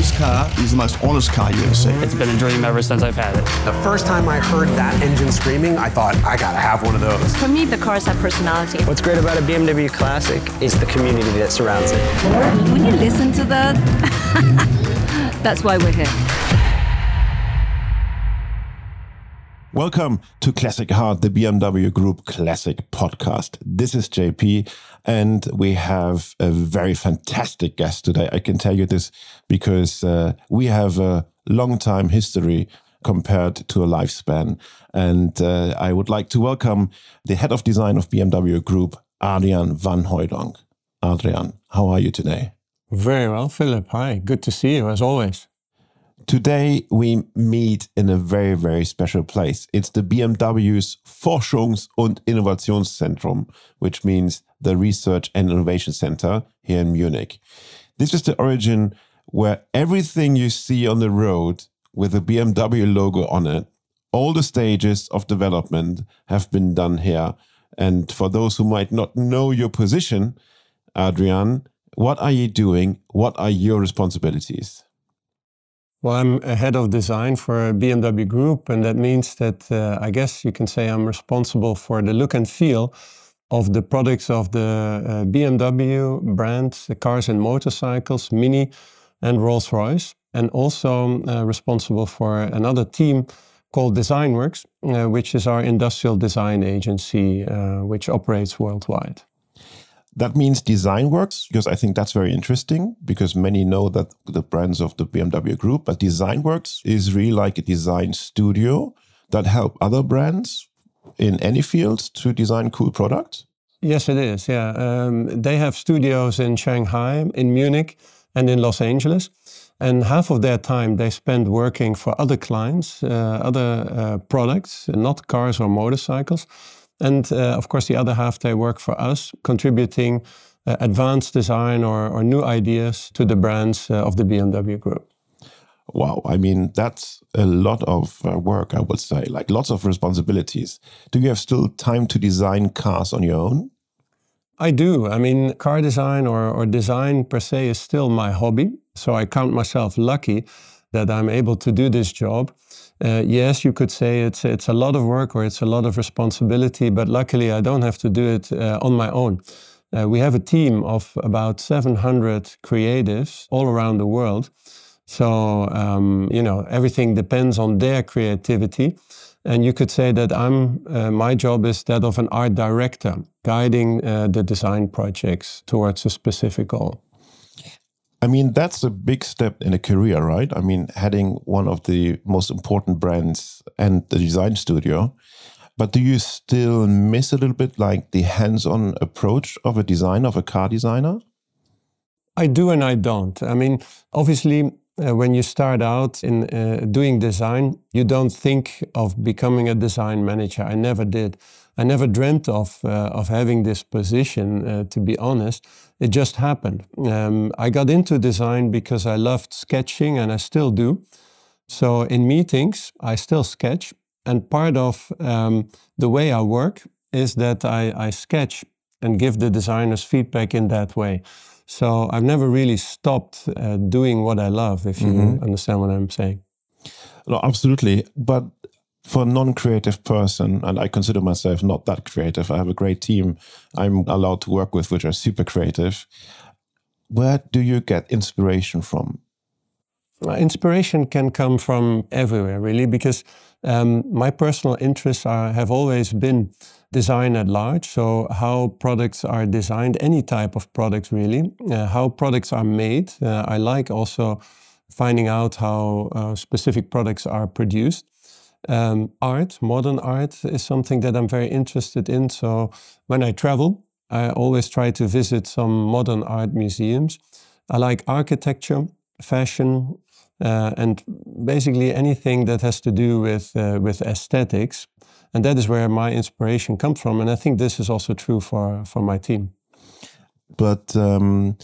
This car is the most honest car you ever see. It's been a dream ever since I've had it. The first time I heard that engine screaming, I thought, I gotta have one of those. For me, the cars have personality. What's great about a BMW Classic is the community that surrounds it. When you listen to that, that's why we're here. Welcome to Classic Heart, the BMW Group Classic podcast. This is JP, and we have a very fantastic guest today. I can tell you this because uh, we have a long time history compared to a lifespan. And uh, I would like to welcome the head of design of BMW Group, Adrian van Hooydonk. Adrian, how are you today? Very well, Philip. Hi, good to see you as always. Today we meet in a very, very special place. It's the BMW's Forschungs- und Innovationszentrum, which means the Research and Innovation Center here in Munich. This is the origin where everything you see on the road with the BMW logo on it, all the stages of development have been done here. And for those who might not know your position, Adrian, what are you doing? What are your responsibilities? Well, I'm a head of design for BMW Group, and that means that uh, I guess you can say I'm responsible for the look and feel of the products of the uh, BMW brand, the cars and motorcycles, Mini and Rolls Royce, and also uh, responsible for another team called Designworks, uh, which is our industrial design agency, uh, which operates worldwide. That means design works because I think that's very interesting because many know that the brands of the BMW group, but design works is really like a design studio that help other brands in any field to design cool products. Yes, it is. Yeah, um, they have studios in Shanghai, in Munich, and in Los Angeles. And half of their time they spend working for other clients, uh, other uh, products, not cars or motorcycles. And uh, of course, the other half they work for us, contributing uh, advanced design or, or, new ideas to the brands uh, of the BMW Group. Wow, I mean, that's a lot of uh, work, I would say, like lots of responsibilities. Do you have still time to design cars on your own? I do. I mean, car design or, or design per se is still my hobby. So I count myself lucky that I'm able to do this job. Uh, yes, you could say it's it's a lot of work or it's a lot of responsibility, but luckily I don't have to do it uh, on my own. Uh, we have a team of about 700 creatives all around the world. So um, you know everything depends on their creativity, and you could say that I'm uh, my job is that of an art director, guiding uh, the design projects towards a specific goal. I mean, that's a big step in a career, right? I mean, heading one of the most important brands and the design studio. But do you still miss a little bit like the hands on approach of a designer, of a car designer? I do and I don't. I mean, obviously, uh, when you start out in uh, doing design, you don't think of becoming a design manager. I never did. I never dreamt of uh, of having this position. Uh, to be honest, it just happened. Um, I got into design because I loved sketching, and I still do. So in meetings, I still sketch, and part of um, the way I work is that I, I sketch and give the designers feedback in that way. So I've never really stopped uh, doing what I love, if you mm-hmm. understand what I'm saying. No, absolutely. But for a non-creative person, and I consider myself not that creative. I have a great team I'm allowed to work with, which are super creative. Where do you get inspiration from? Inspiration can come from everywhere, really, because um, my personal interests are, have always been design at large. So, how products are designed, any type of products, really, uh, how products are made. Uh, I like also finding out how uh, specific products are produced. Um, art, modern art, is something that I'm very interested in. So, when I travel, I always try to visit some modern art museums. I like architecture, fashion, uh, and basically anything that has to do with uh, with aesthetics, and that is where my inspiration comes from. And I think this is also true for for my team. But um,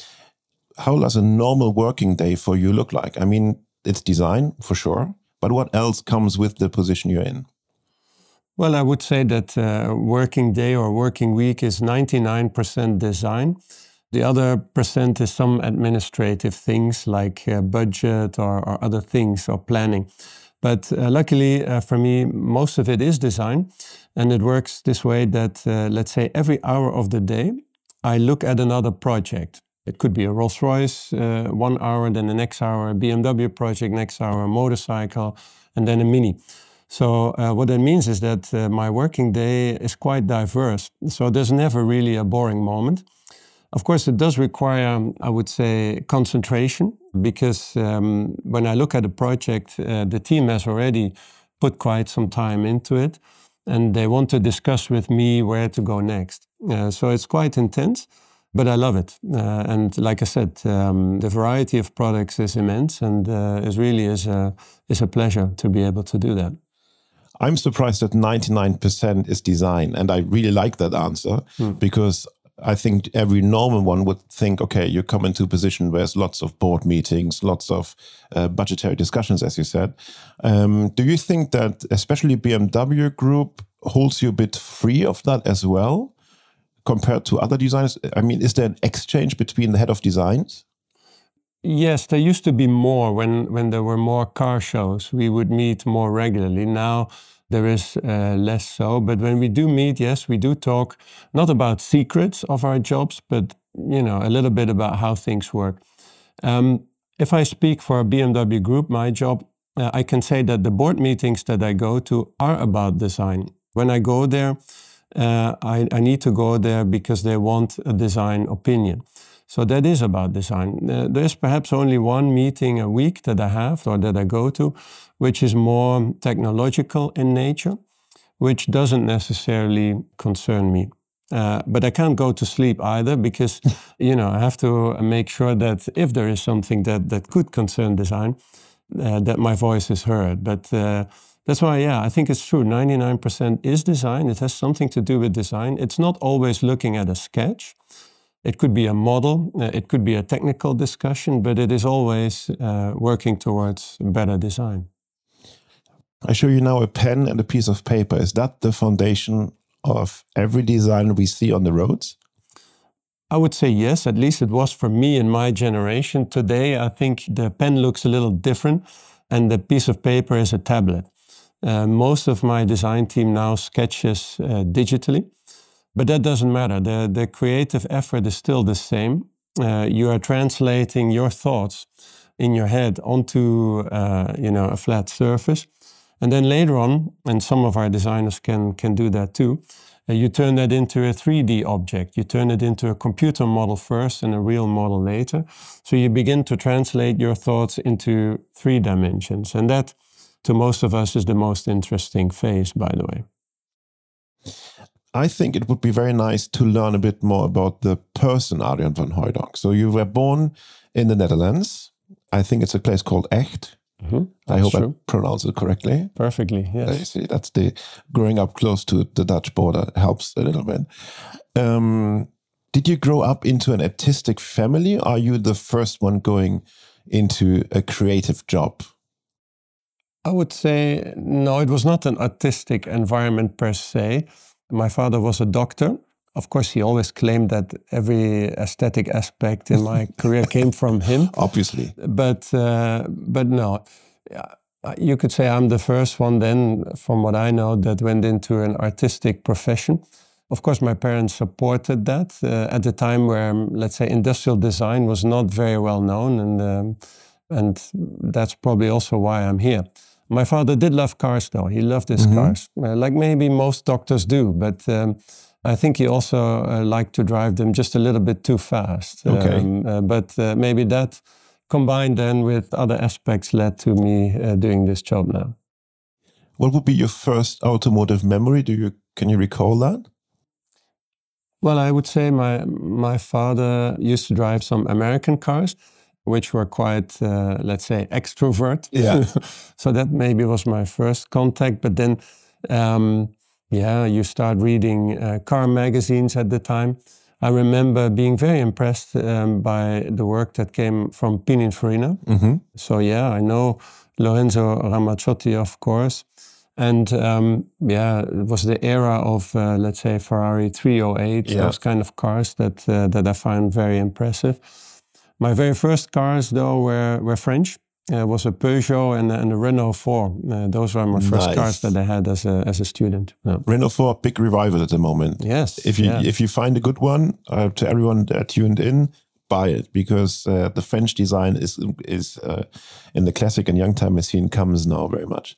how does a normal working day for you look like? I mean, it's design for sure, but what else comes with the position you're in? Well, I would say that uh, working day or working week is 99% design The other percent is some administrative things like uh, budget or, or, other things or planning. But uh, luckily uh, for me, most of it is design. And it works this way that, uh, let's say, every hour of the day, I look at another project. It could be a Rolls Royce uh, one hour, then the next hour a BMW project, next hour a motorcycle, and then a Mini. So uh, what that means is that uh, my working day is quite diverse. So there's never really a boring moment. Of course, it does require, I would say, concentration because um, when I look at a project, uh, the team has already put quite some time into it and they want to discuss with me where to go next. Uh, so it's quite intense, but I love it. Uh, and like I said, um, the variety of products is immense and uh, it really is a, is a pleasure to be able to do that. I'm surprised that 99% is design. And I really like that answer hmm. because I think every normal one would think, okay, you come into a position where there's lots of board meetings, lots of uh, budgetary discussions, as you said. Um, do you think that especially BMW Group holds you a bit free of that as well compared to other designers? I mean, is there an exchange between the head of designs? Yes, there used to be more when, when there were more car shows. We would meet more regularly. Now, there is uh, less so. But when we do meet, yes, we do talk not about secrets of our jobs, but you know a little bit about how things work. Um, if I speak for a BMW Group, my job, uh, I can say that the board meetings that I go to are about design. When I go there, uh, I, I, need to go there because they want a design opinion. So that is about design. Uh, there's perhaps only one meeting a week that I have or that I go to, which is more technological in nature, which doesn't necessarily concern me. Uh, but I can't go to sleep either because, you know, I have to make sure that if there is something that, that could concern design, uh, that my voice is heard. But uh, that's why, yeah, I think it's true. 99% is design. It has something to do with design. It's not always looking at a sketch. It could be a model, uh, it could be a technical discussion, but it is always uh, working towards better design. I show you now a pen and a piece of paper. Is that the foundation of every design we see on the roads? I would say yes, at least it was for me in my generation. Today, I think the pen looks a little different and the piece of paper is a tablet. Uh, most of my design team now sketches uh, digitally. But that doesn't matter. The, the creative effort is still the same. Uh, you are translating your thoughts in your head onto uh, you know a flat surface, and then later on, and some of our designers can can do that too. Uh, you turn that into a 3D object. You turn it into a computer model first and a real model later. So you begin to translate your thoughts into three dimensions, and that, to most of us, is the most interesting phase, by the way. I think it would be very nice to learn a bit more about the person Adrian van Hooydonk. So you were born in the Netherlands. I think it's a place called Echt. Mm -hmm. I hope true. I pronounce it correctly. Perfectly, yes. I see, that's the growing up close to the Dutch border helps a little bit. Um, did you grow up into an artistic family? Are you the first one going into a creative job? I would say no, it was not an artistic environment per se. My father was a doctor. Of course, he always claimed that every aesthetic aspect in my career came from him. Obviously, but uh, but no, you could say I'm the first one. Then, from what I know, that went into an artistic profession. Of course, my parents supported that uh, at the time where, let's say, industrial design was not very well known, and um, and that's probably also why I'm here. My father did love cars, though. He loved his mm -hmm. cars, uh, like maybe most doctors do. But um, I think he also uh, liked to drive them just a little bit too fast. Okay. Um, uh, but uh, maybe that combined then with other aspects led to me uh, doing this job now. What would be your first automotive memory? Do you can you recall that? Well, I would say my my father used to drive some American cars which were quite, uh, let's say, extrovert. Yeah. so that maybe was my first contact. But then, um, yeah, you start reading uh, car magazines at the time. I remember being very impressed um, by the work that came from Pininfarina. Mm -hmm. So yeah, I know Lorenzo Ramaciotti, of course. And um, yeah, it was the era of, uh, let's say, Ferrari 308, Yeah. those kind of cars that, uh, that I found very impressive. My very first cars, though, were, were French. Uh, was a Peugeot and, a- and a Renault 4. Uh, those were my first Nice. cars that I had as a, as a student. Yeah. Renault 4, big revival at the moment. Yes. If you yeah. if you find a good one, uh, to everyone that tuned in, buy it because uh, the French design is is uh, in the classic and young time scene comes now very much.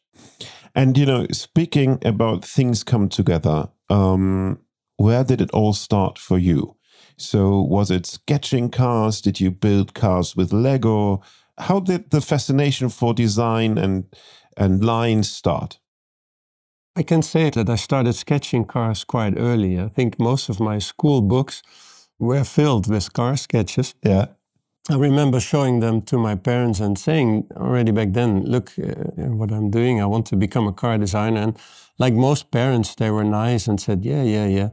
And you know, speaking about things come together, um, where did it all start for you? So was it sketching cars? Did you build cars with Lego? How did the fascination for design and and lines start? I can say that I started sketching cars quite early. I think most of my school books were filled with car sketches. Yeah. I remember showing them to my parents and saying already back then, look uh, what I'm doing. I want to become a car designer. And like most parents, they were nice and said, yeah, yeah, yeah.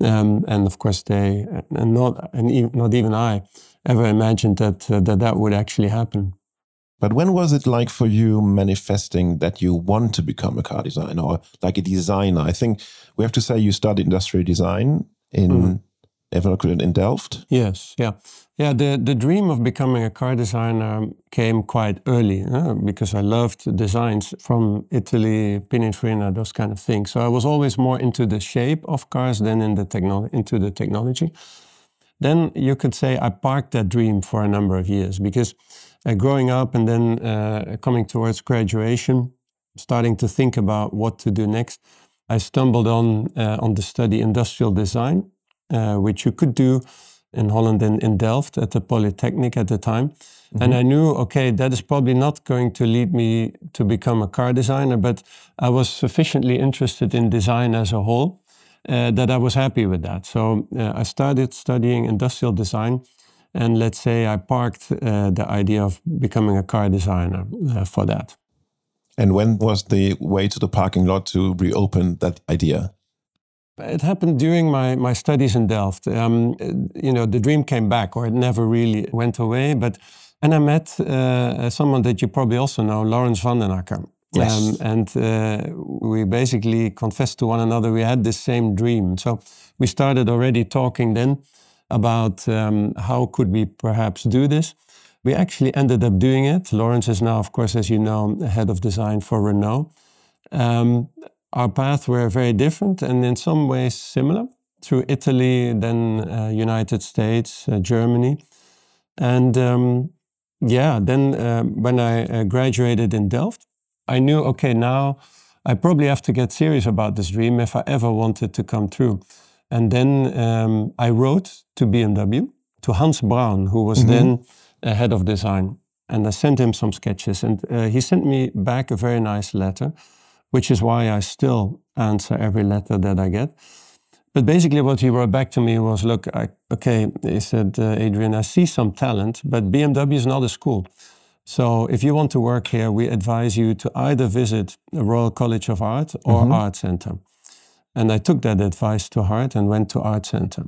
Um, and of course, they and not and even, not even I ever imagined that uh, that that would actually happen. But when was it like for you manifesting that you want to become a car designer or like a designer? I think we have to say you studied industrial design in Mhm. Evergreen in Delft. Yes, yeah, yeah. The the dream of becoming a car designer came quite early uh, because I loved designs from Italy, Pininfarina, those kind of things. So I was always more into the shape of cars than in the technol into the technology. Then you could say I parked that dream for a number of years because uh, growing up and then uh, coming towards graduation, starting to think about what to do next, I stumbled on uh, on the study industrial design, uh, which you could do in Holland and in Delft at the Polytechnic at the time. And I knew, okay, that is probably not going to lead me to become a car designer, but I was sufficiently interested in design as a whole uh, that I was happy with that. So uh, I started studying industrial design. And let's say I parked uh, the idea of becoming a car designer uh, for that. And when was the way to the parking lot to reopen that idea? It happened during my, my studies in Delft. Um, you know, the dream came back, or it never really went away. But and I met uh, someone that you probably also know, Laurens van den Acker. Yes. Um, and uh, we basically confessed to one another we had this same dream. So we started already talking then about um, how could we perhaps do this. We actually ended up doing it. Laurens is now, of course, as you know, head of design for Renault. Um, our paths were very different and in some ways similar through Italy, then uh, United States, uh, Germany. And um, yeah, then uh, when I uh, graduated in Delft, I knew, okay, now I probably have to get serious about this dream if I ever want it to come true. And then um, I wrote to BMW, to Hans Braun, who was then uh, head of design. And I sent him some sketches. And uh, he sent me back a very nice letter, which is why I still answer every letter that I get. But basically, what he wrote back to me was, "Look, I, okay," he said, uh, "Adrian, I see some talent, but BMW is not a school. So if you want to work here, we advise you to either visit the Royal College of Art or Art Center." And I took that advice to heart and went to Art Center.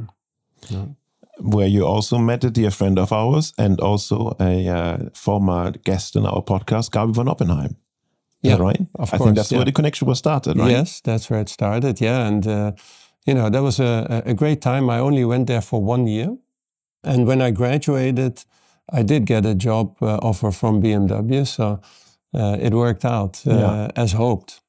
Where you also met a dear friend of ours and also a uh, former guest in our podcast, Gabi von Oppenheim. Yeah, right? of I think that's yeah. where the connection was started, right? Yes, that's where it started. Yeah, and uh, you know that was a, a great time. I only went there for one year, and when I graduated, I did get a job uh, offer from BMW, so uh, it worked out uh, Yeah. as hoped.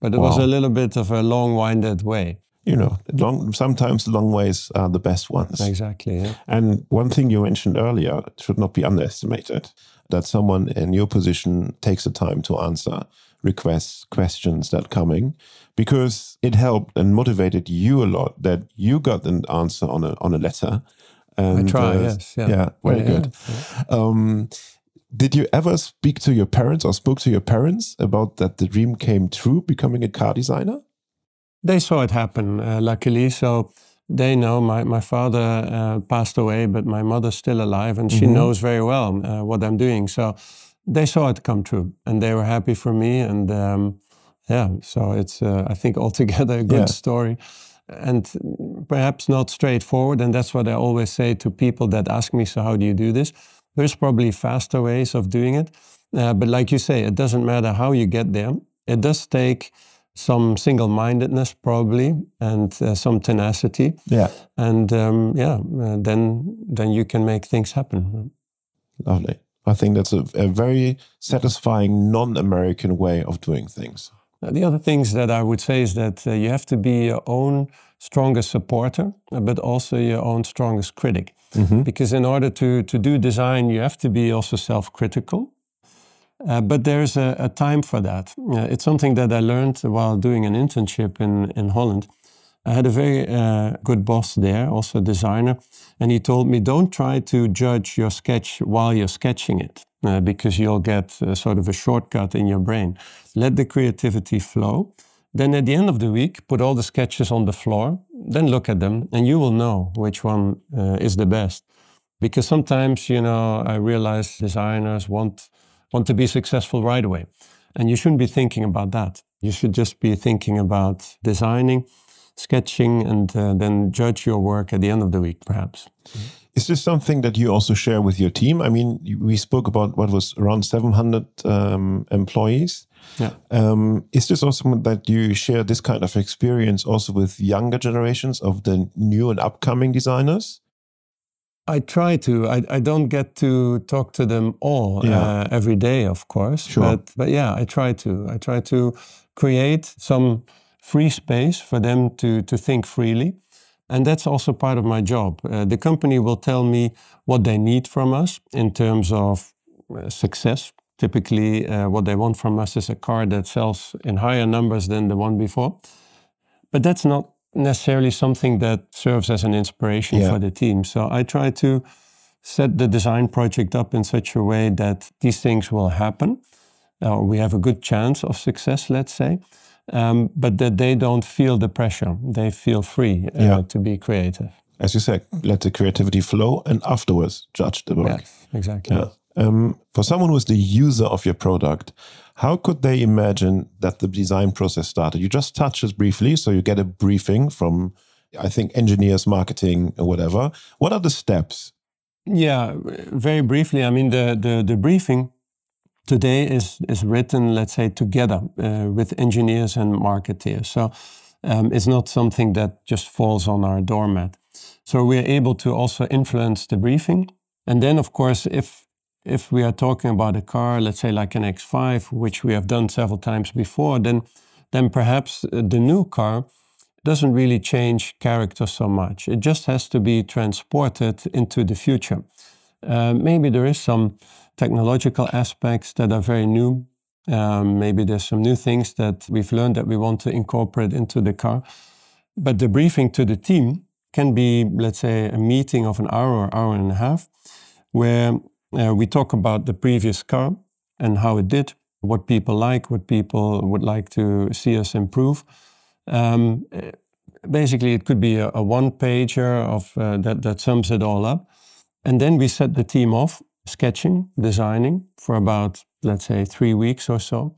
But it was a little bit of a long-winded way. You know, long, sometimes long ways are the best ones. Exactly. Yeah. And one thing you mentioned earlier should not be underestimated that someone in your position takes the time to answer requests, questions that are coming, because it helped and motivated you a lot that you got an answer on a on a letter. And, try, uh, yes, yeah. Yeah, very Yeah, good. Um, did you ever speak to your parents or spoke to your parents about that the dream came true, becoming a car designer? They saw it happen, uh, luckily. So they know my, my father uh, passed away, but my mother's still alive and she knows very well uh, what I'm doing. So they saw it come true and they were happy for me. And um, yeah, so it's, uh, I think, altogether a good Yeah. story. And perhaps not straightforward. And that's what I always say to people that ask me, So, how do you do this? There's probably faster ways of doing it. Uh, but like you say, it doesn't matter how you get there. It does take some single-mindedness probably and uh, some tenacity. Yeah. And um, yeah, uh, then then you can make things happen. Lovely. I think that's a, a very satisfying non-American way of doing things. Uh, the other things that I would say is that uh, you have to be your own strongest supporter, uh, but also your own strongest critic. Because in order to, to do design, you have to be also self critical. Uh, but there's a, a time for that. Uh, it's something that I learned while doing an internship in, in Holland. I had a very uh, good boss there, also a designer, and he told me don't try to judge your sketch while you're sketching it, uh, because you'll get uh, sort of a shortcut in your brain. Let the creativity flow. Then at the end of the week, put all the sketches on the floor, then look at them, and you will know which one uh, is the best. Because sometimes, you know, I realize designers want want to be successful right away. And you shouldn't be thinking about that. You should just be thinking about designing, sketching, and uh, then judge your work at the end of the week, perhaps. Is this something that you also share with your team? I mean, we spoke about what was around 700 um, employees. Yeah. Um, is this also that you share this kind of experience also with younger generations of the new and upcoming designers? I try to. I, I don't get to talk to them all Yeah. uh, every day, of course. Sure. But, but yeah, I try to. I try to create some free space for them to, to think freely. And that's also part of my job. Uh, the company will tell me what they need from us in terms of uh, success. Typically, uh, what they want from us is a car that sells in higher numbers than the one before. But that's not necessarily something that serves as an inspiration Yeah. for the team. So I try to set the design project up in such a way that these things will happen, or we have a good chance of success, let's say, um, but that they don't feel the pressure. They feel free uh, Yeah. to be creative. As you said, let the creativity flow and afterwards judge the work. Yes, exactly. Yeah. Um, for someone who is the user of your product, how could they imagine that the design process started? You just touched it briefly, so you get a briefing from, I think, engineers, marketing, or whatever. What are the steps? Yeah, very briefly. I mean, the the, the briefing today is is written, let's say, together uh, with engineers and marketeers. So um, it's not something that just falls on our doormat. So we're able to also influence the briefing, and then, of course, if if we are talking about a car, let's say like an X5, which we have done several times before, then then perhaps the new car doesn't really change character so much. It just has to be transported into the future. Uh, maybe there is some technological aspects that are very new. Um, maybe there's some new things that we've learned that we want to incorporate into the car. But the briefing to the team can be, let's say, a meeting of an hour or hour and a half, where uh, we talk about the previous car and how it did, what people like, what people would like to see us improve. Um, basically, it could be a, a one pager of uh, that that sums it all up, and then we set the team off sketching, designing for about let's say three weeks or so.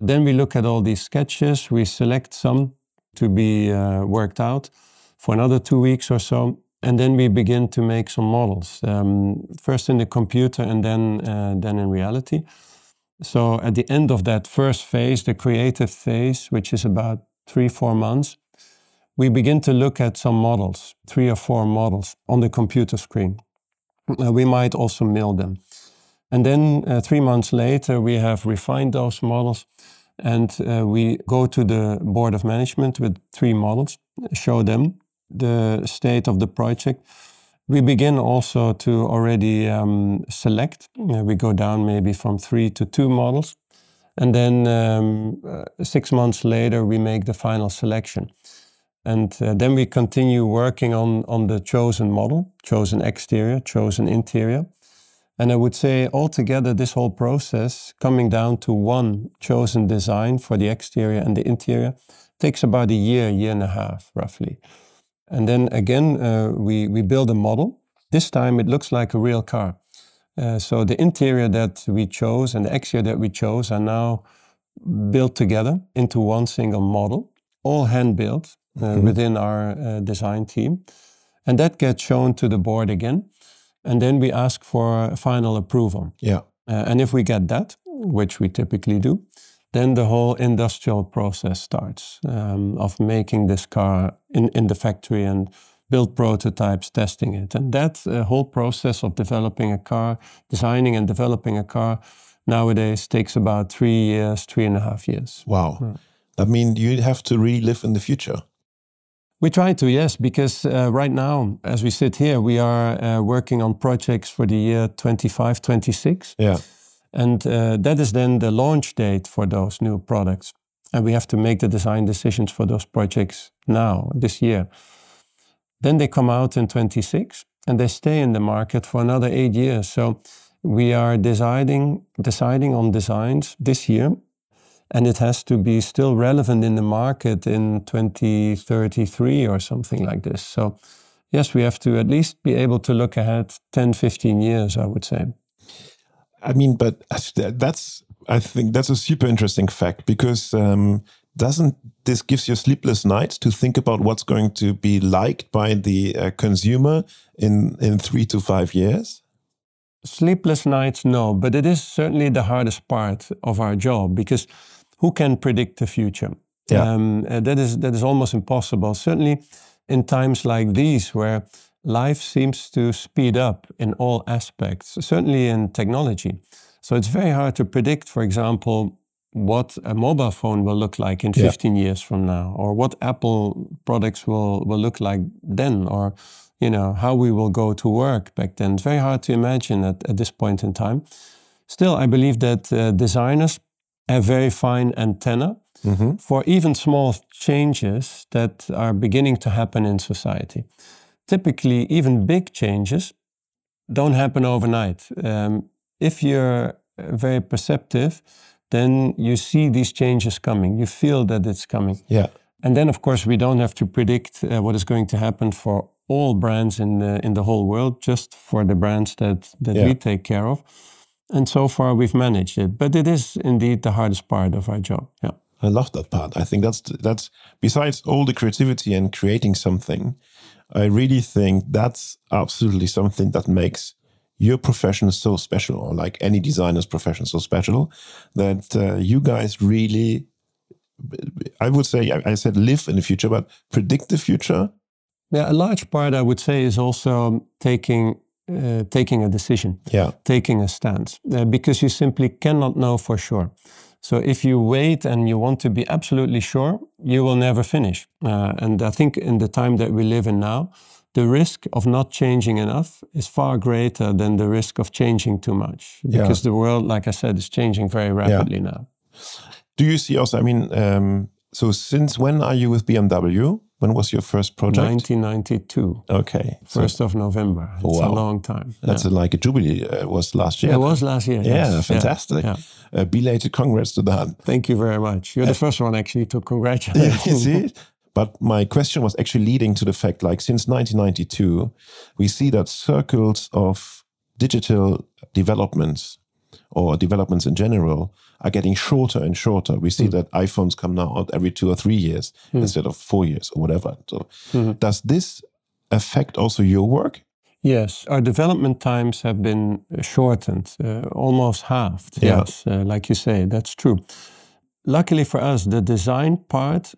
Then we look at all these sketches. We select some to be uh, worked out for another two weeks or so, and then we begin to make some models. Um, first in the computer, and then uh, then in reality. So at the end of that first phase, the creative phase, which is about three, four months, we begin to look at some models, three or four models on the computer screen. Uh, we might also mail them. And then uh, three months later, we have refined those models and uh, we go to the board of management with three models, show them the state of the project. We begin also to already um, select. Uh, we go down maybe from three to two models. And then um, uh, six months later, we make the final selection. And uh, then we continue working on, on the chosen model, chosen exterior, chosen interior. And I would say altogether, this whole process, coming down to one chosen design for the exterior and the interior, takes about a year, year and a half, roughly. And then again, uh, we, we build a model. This time it looks like a real car. Uh, so the interior that we chose and the exterior that we chose are now built together into one single model, all hand built uh, within our uh, design team. And that gets shown to the board again. And then we ask for final approval. Yeah. Uh, and if we get that, which we typically do, then the whole industrial process starts um, of making this car in, in the factory and build prototypes, testing it. And that uh, whole process of developing a car, designing and developing a car, nowadays takes about three years, three and a half years. Wow. I mean, you have to really live in the future. We try to, yes, because uh, right now, as we sit here, we are uh, working on projects for the year 25, 26. Yeah. And uh, that is then the launch date for those new products. And we have to make the design decisions for those projects now, this year. Then they come out in 26 and they stay in the market for another eight years. So we are deciding, deciding on designs this year and it has to be still relevant in the market in 2033 or something like this. So, yes, we have to at least be able to look ahead 10, 15 years, I would say. I mean, but that's, I think that's a super interesting fact because um, doesn't this gives you sleepless nights to think about what's going to be liked by the uh, consumer in, in three to five years? Sleepless nights, no, but it is certainly the hardest part of our job because who can predict the future? Yeah. Um, uh, that is that is almost impossible. Certainly, in times like these, where life seems to speed up in all aspects, certainly in technology. So it's very hard to predict, for example, what a mobile phone will look like in 15 yeah. years from now, or what Apple products will, will look like then, or you know how we will go to work back then. It's very hard to imagine at, at this point in time. Still, I believe that uh, designers a very fine antenna mm-hmm. for even small changes that are beginning to happen in society. Typically, even big changes don't happen overnight. Um, if you're very perceptive, then you see these changes coming. You feel that it's coming. Yeah. And then, of course, we don't have to predict uh, what is going to happen for all brands in the in the whole world, just for the brands that that yeah. we take care of. And so far, we've managed it. But it is indeed the hardest part of our job. Yeah. I love that part. I think that's that's besides all the creativity and creating something, I really think that's absolutely something that makes your profession so special, or like any designer's profession so special, that uh, you guys really, I would say, I, I said live in the future, but predict the future. Yeah, a large part I would say is also taking uh, taking a decision, yeah. taking a stance, uh, because you simply cannot know for sure. So if you wait and you want to be absolutely sure, you will never finish. Uh, and I think in the time that we live in now, the risk of not changing enough is far greater than the risk of changing too much, because yeah. the world, like I said, is changing very rapidly yeah. now. Do you see also? I mean, um, so since when are you with BMW? When was your first project? 1992. Okay. First so, of November. It's wow. a long time. That's yeah. like a jubilee. Uh, was last year. It was last year. Yeah, yes. fantastic. Yeah. Uh, belated congrats to that. Thank you very much. You're the first one actually to congratulate. You see? But my question was actually leading to the fact like since 1992, we see that circles of digital developments or developments in general are getting shorter and shorter. We see mm. that iPhones come now out every two or three years mm. instead of four years or whatever. So, mm. does this affect also your work? Yes, our development times have been shortened, uh, almost halved. Yeah. Yes, uh, like you say, that's true. Luckily for us, the design part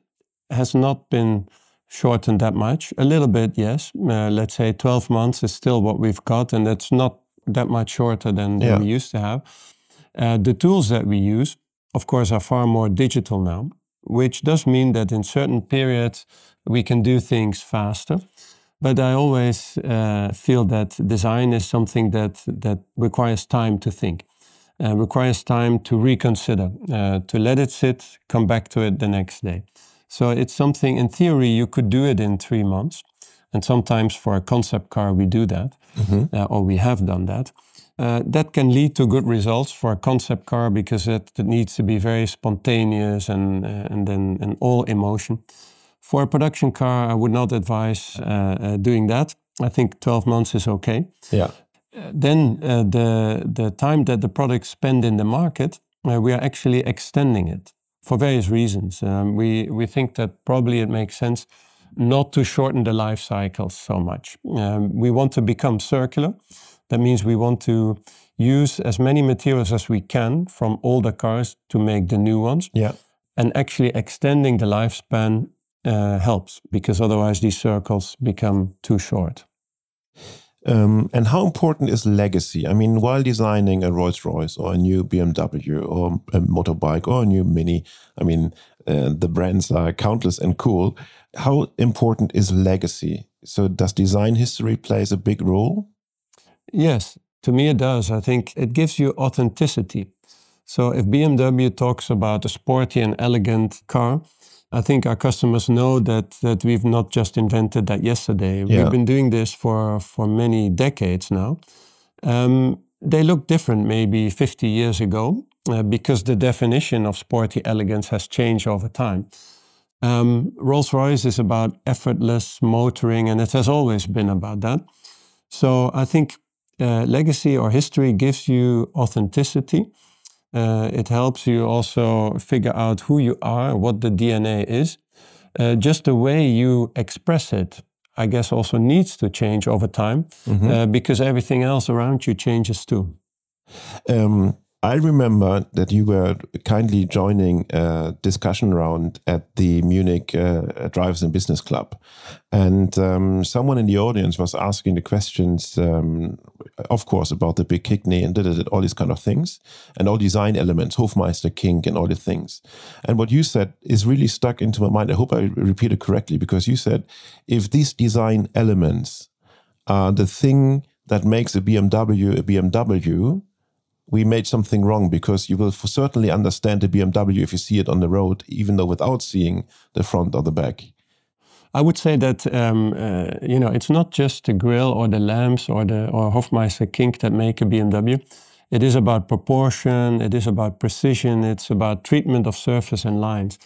has not been shortened that much. A little bit, yes. Uh, let's say 12 months is still what we've got, and that's not that much shorter than, than yeah. we used to have. Uh, the tools that we use, of course, are far more digital now, which does mean that in certain periods we can do things faster. But I always uh, feel that design is something that, that requires time to think, uh, requires time to reconsider, uh, to let it sit, come back to it the next day. So it's something, in theory, you could do it in three months. And sometimes for a concept car, we do that, mm-hmm. uh, or we have done that. Uh, that can lead to good results for a concept car because it, it needs to be very spontaneous and, uh, and then and all emotion. For a production car, I would not advise uh, uh, doing that. I think 12 months is okay. Yeah. Uh, then the, the time that the products spend in the market, we are actually extending it for various reasons. Um, we, we think that probably it makes sense not to shorten the life cycle so much. Um, we want to become circular. That means we want to use as many materials as we can from older cars to make the new ones. Yeah. And actually extending the lifespan uh, helps because otherwise these circles become too short. Um, and how important is legacy? I mean, while designing a Rolls Royce or a new BMW or a motorbike or a new Mini, I mean, uh, the brands are countless and cool. How important is legacy? So, does design history plays a big role? Yes, to me it does. I think it gives you authenticity. So, if BMW talks about a sporty and elegant car, I think our customers know that that we've not just invented that yesterday. Yeah. We've been doing this for for many decades now. Um, they look different maybe 50 years ago uh, because the definition of sporty elegance has changed over time. Um, Rolls Royce is about effortless motoring, and it has always been about that. So I think uh, legacy or history gives you authenticity. Uh, it helps you also figure out who you are, what the DNA is. Uh, just the way you express it, I guess, also needs to change over time uh, because everything else around you changes too. Um, I remember that you were kindly joining a discussion round at the Munich uh, Drivers and Business Club. And um, someone in the audience was asking the questions, um, of course, about the big kidney and all these kind of things, and all design elements, Hofmeister, kink, and all the things. And what you said is really stuck into my mind. I hope I repeat it correctly because you said if these design elements are the thing that makes a BMW a BMW, we made something wrong because you will certainly understand the BMW if you see it on the road, even though without seeing the front or the back. I would say that um, uh, you know it's not just the grille or the lamps or the or Hofmeister kink that make a BMW. It is about proportion. It is about precision. It's about treatment of surface and lines.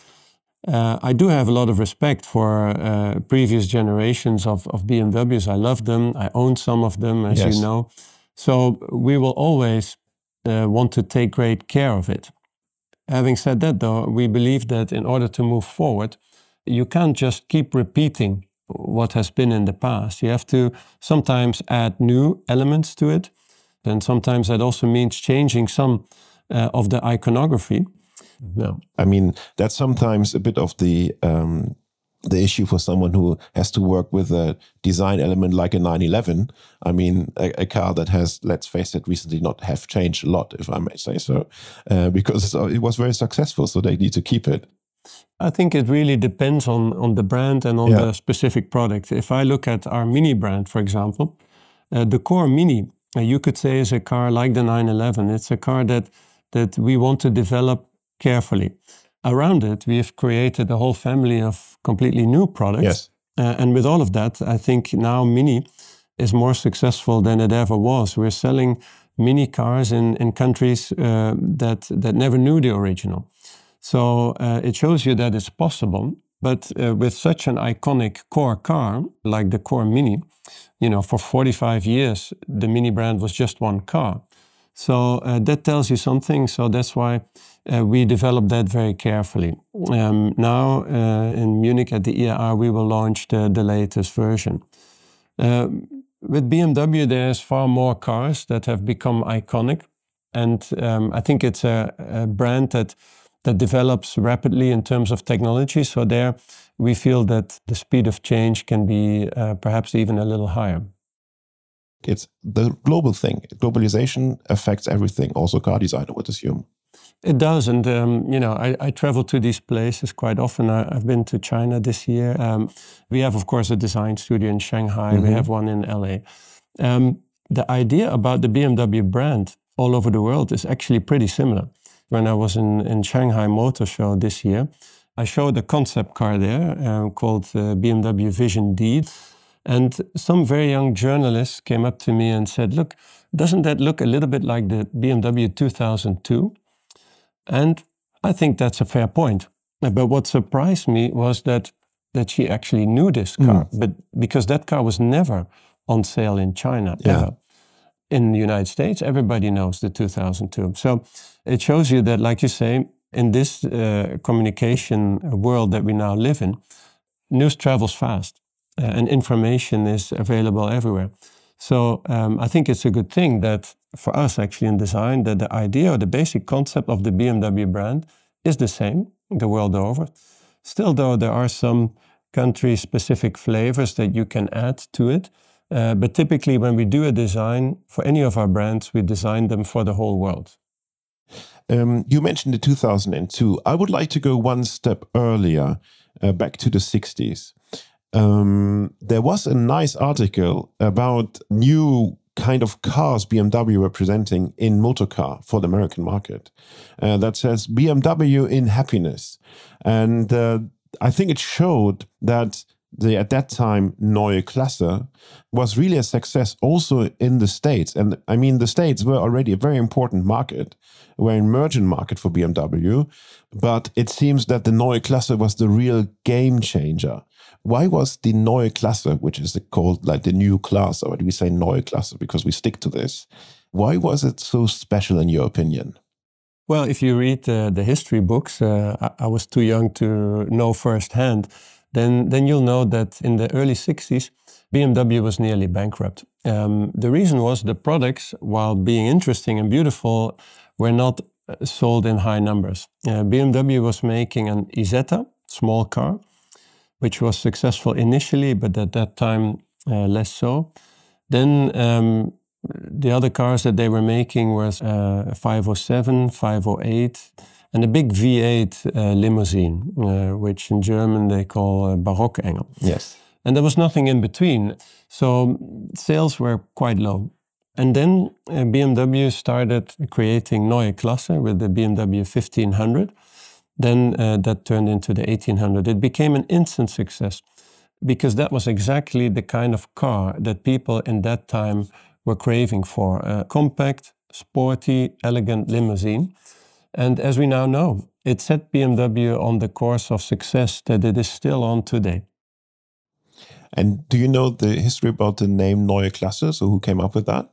Uh, I do have a lot of respect for uh, previous generations of, of BMWs. I love them. I own some of them, as Yes. you know. So we will always uh, want to take great care of it. Having said that, though, we believe that in order to move forward, you can't just keep repeating what has been in the past. You have to sometimes add new elements to it. And sometimes that also means changing some uh, of the iconography. No. I mean, that's sometimes a bit of the um, the issue for someone who has to work with a design element like a 911. I mean, a, a car that has, let's face it, recently not have changed a lot, if I may say so, uh, because it was very successful. So they need to keep it. I think it really depends on, on the brand and on Yeah. the specific product. If I look at our Mini brand, for example, uh, the core Mini, uh, you could say is a car like the 911. It's a car that, that we want to develop carefully. Around it, we have created a whole family of completely new products. Yes. Uh, and with all of that, I think now Mini is more successful than it ever was. We're selling Mini cars in, in countries uh, that, that never knew the original. So uh, it shows you that it's possible. But uh, with such an iconic core car like the Core Mini, you know, for 45 years, the Mini brand was just one car. So uh, that tells you something. So that's why uh, we developed that very carefully. Um, now uh, in Munich at the IAA, we will launch the, the latest version. Uh, with BMW, there's far more cars that have become iconic. And um, I think it's a, a brand that that develops rapidly in terms of technology. So there, we feel that the speed of change can be uh, perhaps even a little higher. It's the global thing. Globalization affects everything, also car design, I would assume. It does, and um, you know, I, I travel to these places quite often. I, I've been to China this year. Um, we have, of course, a design studio in Shanghai. We have one in LA. Um, the idea about the BMW brand all over the world is actually pretty similar. When I was in, in Shanghai Motor Show this year, I showed a concept car there uh, called uh, BMW Vision D. And some very young journalists came up to me and said, Look, doesn't that look a little bit like the BMW 2002? And I think that's a fair point. But what surprised me was that that she actually knew this car, but because that car was never on sale in China Yeah. ever. In the United States, everybody knows the 2002. So it shows you that, like you say, in this uh, communication world that we now live in, news travels fast uh, and information is available everywhere. So um, I think it's a good thing that for us actually in design that the idea or the basic concept of the BMW brand is the same the world over. Still, though, there are some country-specific flavors that you can add to it. Uh, but typically, when we do a design for any of our brands, we design them for the whole world. Um, you mentioned the 2002. I would like to go one step earlier, uh, back to the 60s. Um, there was a nice article about new kind of cars BMW were presenting in motorcar for the American market uh, that says BMW in happiness. And uh, I think it showed that the at that time Neue Klasse was really a success also in the States. And I mean, the States were already a very important market, were an emerging market for BMW. But it seems that the Neue Klasse was the real game changer. Why was the Neue Klasse, which is called like the new class, or do we say Neue Klasse because we stick to this? Why was it so special in your opinion? Well, if you read uh, the history books, uh, I, I, was too young to know firsthand. Then, then you'll know that in the early 60s, BMW was nearly bankrupt. Um, the reason was the products, while being interesting and beautiful, were not uh, sold in high numbers. Uh, BMW was making an Isetta, small car, which was successful initially, but at that time uh, less so. Then um, the other cars that they were making was uh, 507, 508, and a big V8 uh, limousine, uh, which in German they call uh, Barockengel. Yes. And there was nothing in between. So sales were quite low. And then uh, BMW started creating Neue Klasse with the BMW 1500. Then uh, that turned into the 1800. It became an instant success because that was exactly the kind of car that people in that time were craving for a compact, sporty, elegant limousine. And as we now know, it set BMW on the course of success that it is still on today. And do you know the history about the name Neue Klasse? So who came up with that?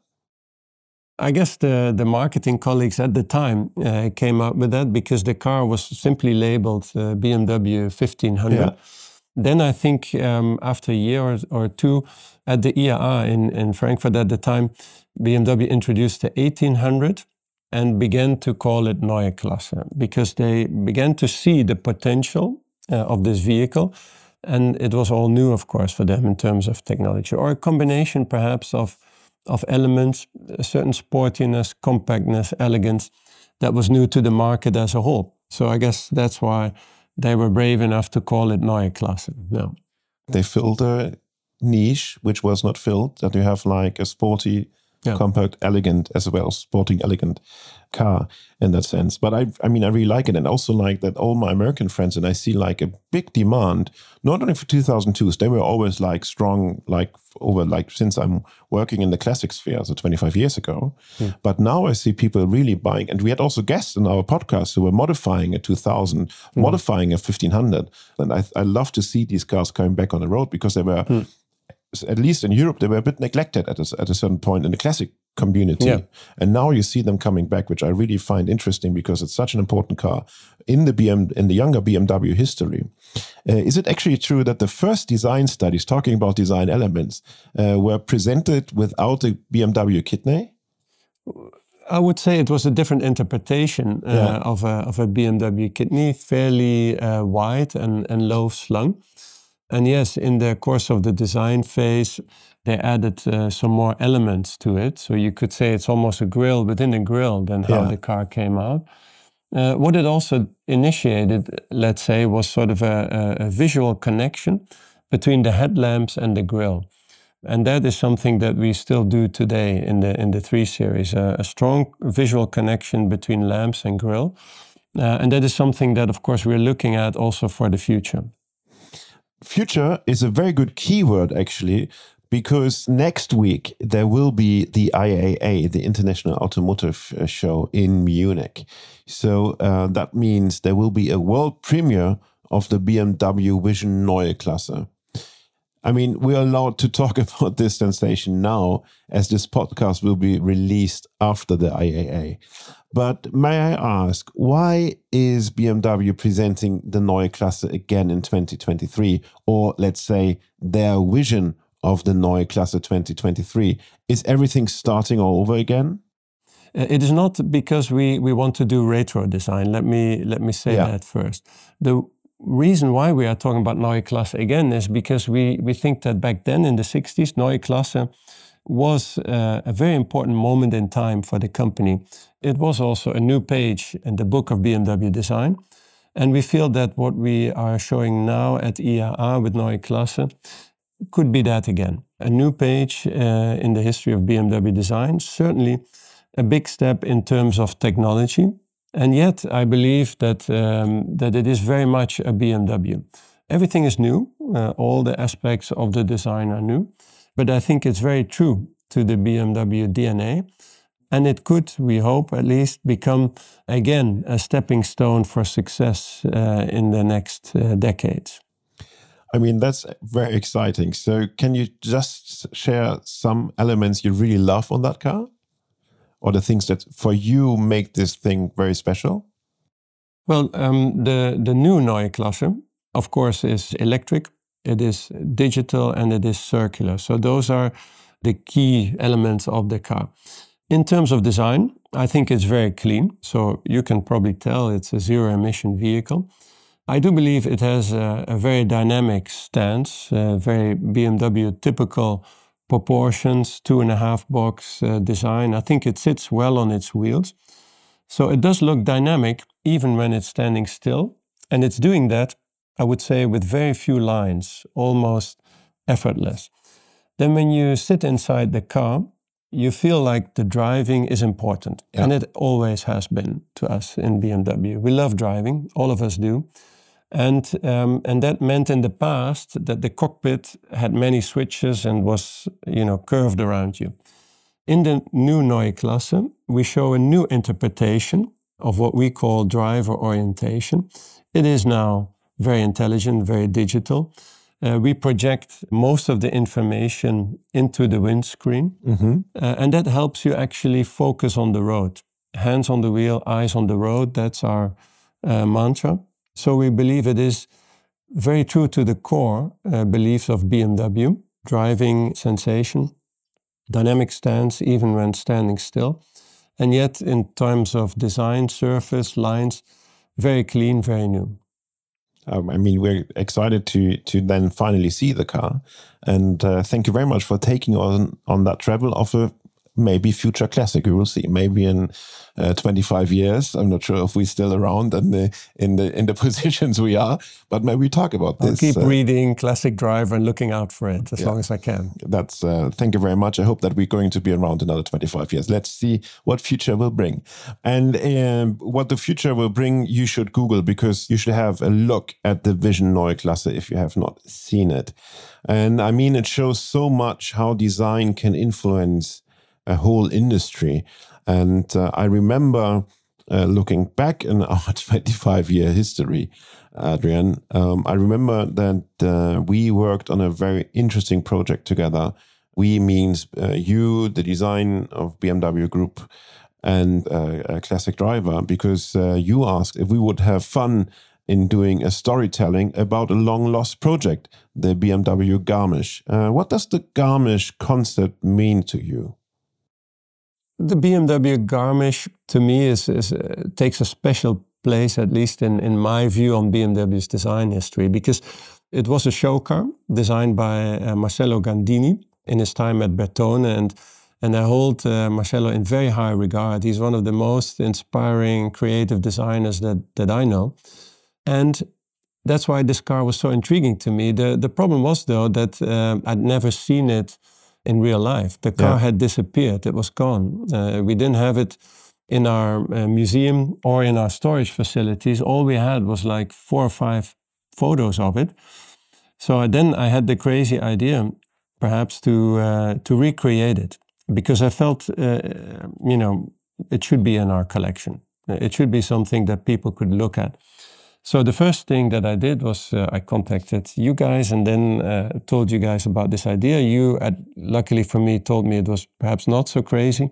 I guess the, the marketing colleagues at the time uh, came up with that because the car was simply labeled uh, BMW 1500. Yeah. Then I think um, after a year or, or, two at the IAA in, in Frankfurt at the time, BMW introduced the 1800 and began to call it Neue Klasse because they began to see the potential uh, of this vehicle. And it was all new, of course, for them in terms of technology, or a combination perhaps of of elements, a certain sportiness, compactness, elegance that was new to the market as a whole. So I guess that's why they were brave enough to call it Neue Klasse. No. They filled a niche which was not filled, that you have like a sporty, yeah. compact, elegant as well, sporting, elegant car in that sense. But I, I mean, I really like it, and also like that all my American friends, and I see like a big demand, not only for 2002s, they were always like strong, like over like since I'm working in the classic sphere, so 25 years ago. Yeah. But now I see people really buying, and we had also guests in our podcast who were modifying a 2000, mm. modifying a 1500, and I, I love to see these cars coming back on the road because they were. Mm at least in Europe, they were a bit neglected at a, at a certain point in the classic community. Yeah. And now you see them coming back, which I really find interesting because it's such an important car in the BM in the younger BMW history. Uh, is it actually true that the first design studies talking about design elements uh, were presented without the BMW kidney? I would say it was a different interpretation uh, yeah. of, a, of a BMW kidney, fairly uh, wide and, and low slung. And yes, in the course of the design phase, they added uh, some more elements to it. So you could say it's almost a grill within a grill than how yeah. the car came out. Uh, what it also initiated, let's say, was sort of a, a, visual connection between the headlamps and the grill. And that is something that we still do today in the in the 3 Series, uh, a strong visual connection between lamps and grill. Uh, and that is something that, of course, we're looking at also for the future future is a very good keyword, actually, because next week there will be the IAA, the International Automotive uh, Show in Munich. So uh, that means there will be a world premiere of the BMW Vision Neue Klasse. I mean, we are allowed to talk about this sensation now, as this podcast will be released after the IAA. But may I ask, why is BMW presenting the Neue Klasse again in 2023? Or let's say their vision of the Neue Klasse 2023. Is everything starting all over again? Uh, it is not because we, we want to do retro design. Let me let me say Yeah. that first. The reason why we are talking about Neue Klasse again is because we, we think that back then in the 60s, Neue Klasse was uh, a very important moment in time for the company. It was also a new page in the book of BMW design. And we feel that what we are showing now at IAA with Neue Klasse could be that again. A new page uh, in the history of BMW design, certainly a big step in terms of technology. And yet, I believe that, um, that it is very much a BMW. Everything is new, uh, all the aspects of the design are new, but I think it's very true to the BMW DNA. And it could, we hope at least, become again a stepping stone for success uh, in the next uh, decades. I mean, that's very exciting. So, can you just share some elements you really love on that car? Or the things that for you make this thing very special? Well, um, the, the new Neue Klasse, of course, is electric, it is digital, and it is circular. So, those are the key elements of the car. In terms of design, I think it's very clean. So, you can probably tell it's a zero emission vehicle. I do believe it has a, a very dynamic stance, very BMW typical proportions, two and a half box uh, design. I think it sits well on its wheels. So it does look dynamic even when it's standing still. And it's doing that, I would say, with very few lines, almost effortless. Then when you sit inside the car, you feel like the driving is important. And it always has been to us in BMW. We love driving, all of us do. And, um, and that meant in the past that the cockpit had many switches and was, you know, curved around you. In the new Neue Klasse, we show a new interpretation of what we call driver orientation. It is now very intelligent, very digital. Uh, we project most of the information into the windscreen, uh, and that helps you actually focus on the road. Hands on the wheel, eyes on the road, that's our uh, mantra. So we believe it is very true to the core uh, beliefs of BMW driving sensation, dynamic stance, even when standing still. And yet, in terms of design, surface, lines, very clean, very new. Um, I mean, we're excited to to then finally see the car, and uh, thank you very much for taking on on that travel of a maybe future classic. We will see. Maybe in uh, 25 years, I'm not sure if we're still around in the in the in the positions we are, but maybe we talk about this. I'll keep uh, reading Classic Driver and looking out for it as long as I can. that's uh, thank you very much. I hope that we're going to be around another 25 years. Let's see what future will bring, and um, what the future will bring. You should Google because you should have a look at the Vision Neue Klasse if you have not seen it. And I mean, it shows so much how design can influence a whole industry. And uh, I remember uh, looking back in our 25 year history, Adrian, um, I remember that uh, we worked on a very interesting project together. We means uh, you, the design of BMW Group, and uh, a classic driver, because uh, you asked if we would have fun in doing a storytelling about a long lost project, the BMW Garmisch. Uh, what does the Garmisch concept mean to you? The BMW Garmisch to me is, is uh, takes a special place, at least in, in my view, on BMW's design history, because it was a show car designed by uh, Marcello Gandini in his time at Bertone, and and I hold uh, Marcello in very high regard. He's one of the most inspiring, creative designers that that I know, and that's why this car was so intriguing to me. The the problem was though that um, I'd never seen it in real life. The car Yeah. had disappeared. It was gone. Uh, we didn't have it in our uh, museum or in our storage facilities. All we had was like four or five photos of it. So then I had the crazy idea, perhaps to uh, to recreate it because I felt, uh, you know, it should be in our collection. It should be something that people could look at. So the first thing that I did was uh, I contacted you guys and then uh, told you guys about this idea. You, uh, luckily for me, told me it was perhaps not so crazy.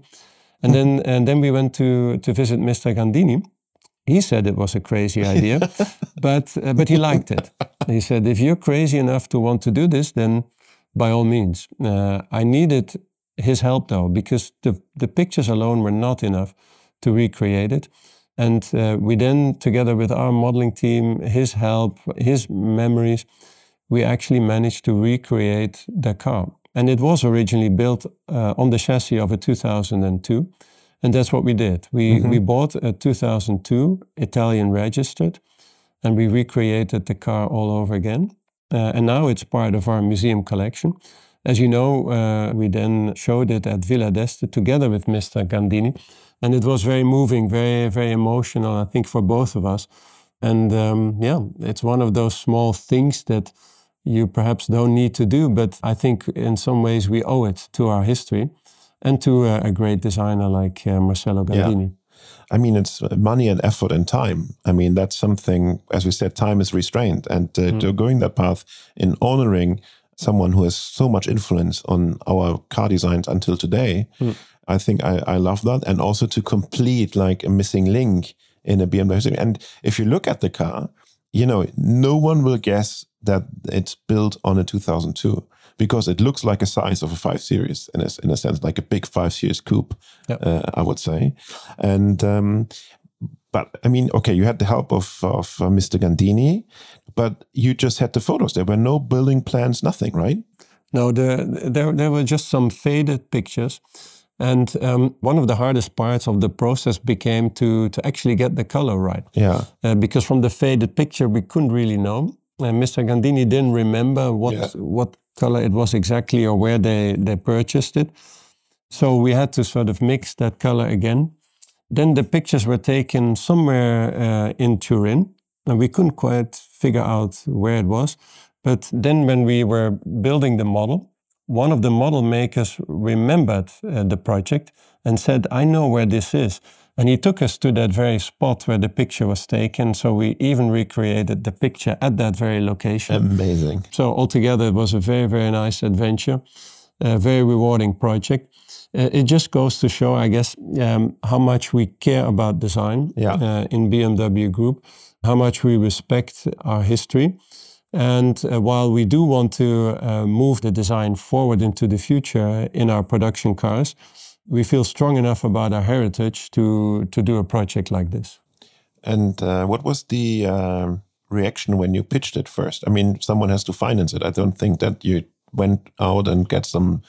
And then and then we went to to visit Mr. Gandini. He said it was a crazy idea, but uh, but he liked it. He said, if you're crazy enough to want to do this, then by all means. Uh, I needed his help though, because the, the pictures alone were not enough to recreate it. And uh, we then, together with our modeling team, his help, his memories, we actually managed to recreate the car. And it was originally built uh, on the chassis of a 2002. And that's what we did. We, mm-hmm. we bought a 2002 Italian registered and we recreated the car all over again. Uh, and now it's part of our museum collection. As you know, uh, we then showed it at Villa d'Este together with Mr. Gandini. And it was very moving, very, very emotional, I think, for both of us. And um, yeah, it's one of those small things that you perhaps don't need to do, but I think in some ways we owe it to our history and to a, a great designer like uh, Marcello Gandini. Yeah. I mean, it's money and effort and time. I mean, that's something, as we said, time is restrained. And uh, mm. going that path in honoring someone who has so much influence on our car designs until today, mm. I think I, I love that. And also to complete like a missing link in a BMW. And if you look at the car, you know, no one will guess that it's built on a 2002 because it looks like a size of a 5 Series in a, in a sense, like a big 5 Series coupe, yep. uh, I would say. And, um, but I mean, okay, you had the help of, of uh, Mr. Gandini, but you just had the photos. There were no building plans, nothing, right? No, the, there, there were just some faded pictures. And um, one of the hardest parts of the process became to, to actually get the color right. Yeah. Uh, because from the faded picture, we couldn't really know. And Mr. Gandini didn't remember what, yeah. what color it was exactly or where they, they purchased it. So we had to sort of mix that color again. Then the pictures were taken somewhere uh, in Turin, and we couldn't quite figure out where it was. But then when we were building the model, one of the model makers remembered uh, the project and said, I know where this is. And he took us to that very spot where the picture was taken. So we even recreated the picture at that very location. Amazing. So altogether, it was a very, very nice adventure, a very rewarding project. Uh, it just goes to show, I guess, um, how much we care about design yeah. uh, in BMW Group, how much we respect our history. And uh, while we do want to uh, move the design forward into the future in our production cars, we feel strong enough about our heritage to to do a project like this. And uh, what was the uh, reaction when you pitched it first? I mean, someone has to finance it. I don't think that you went out and get some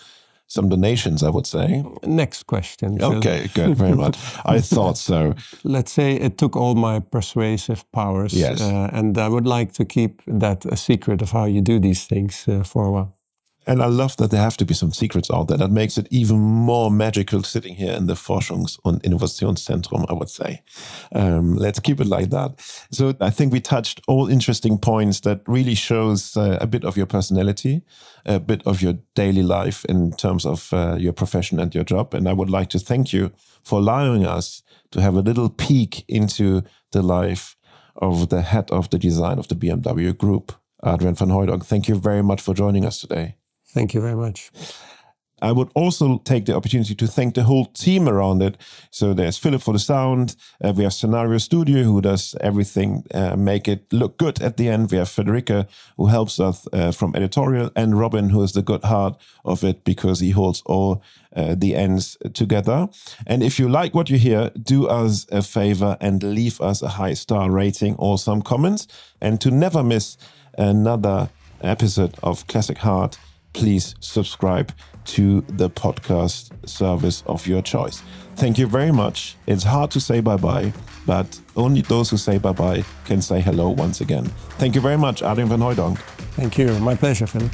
some donations. I would say. Next question. Okay, good, very much. I thought so. Let's say it took all my persuasive powers. Yes. Uh, and I would like to keep that a secret of how you do these things uh, for a while. And I love that there have to be some secrets out there. That makes it even more magical sitting here in the Forschungs- und Innovationszentrum, I would say. Um, let's keep it like that. So I think we touched all interesting points that really shows uh, a bit of your personality, a bit of your daily life in terms of uh, your profession and your job. And I would like to thank you for allowing us to have a little peek into the life of the head of the design of the BMW Group. Adrian van Hooydonk, thank you very much for joining us today. Thank you very much. I would also take the opportunity to thank the whole team around it. So there's Philip for the sound. Uh, we have Scenario Studio who does everything, uh, make it look good at the end. We have Federica who helps us uh, from editorial, and Robin who is the good heart of it because he holds all uh, the ends together. And if you like what you hear, do us a favor and leave us a high star rating or some comments. And to never miss another episode of Classic Heart please subscribe to the podcast service of your choice. Thank you very much. It's hard to say bye bye, but only those who say bye bye can say hello once again. Thank you very much, Adrian van Hooydonk. Thank you. My pleasure, Philip.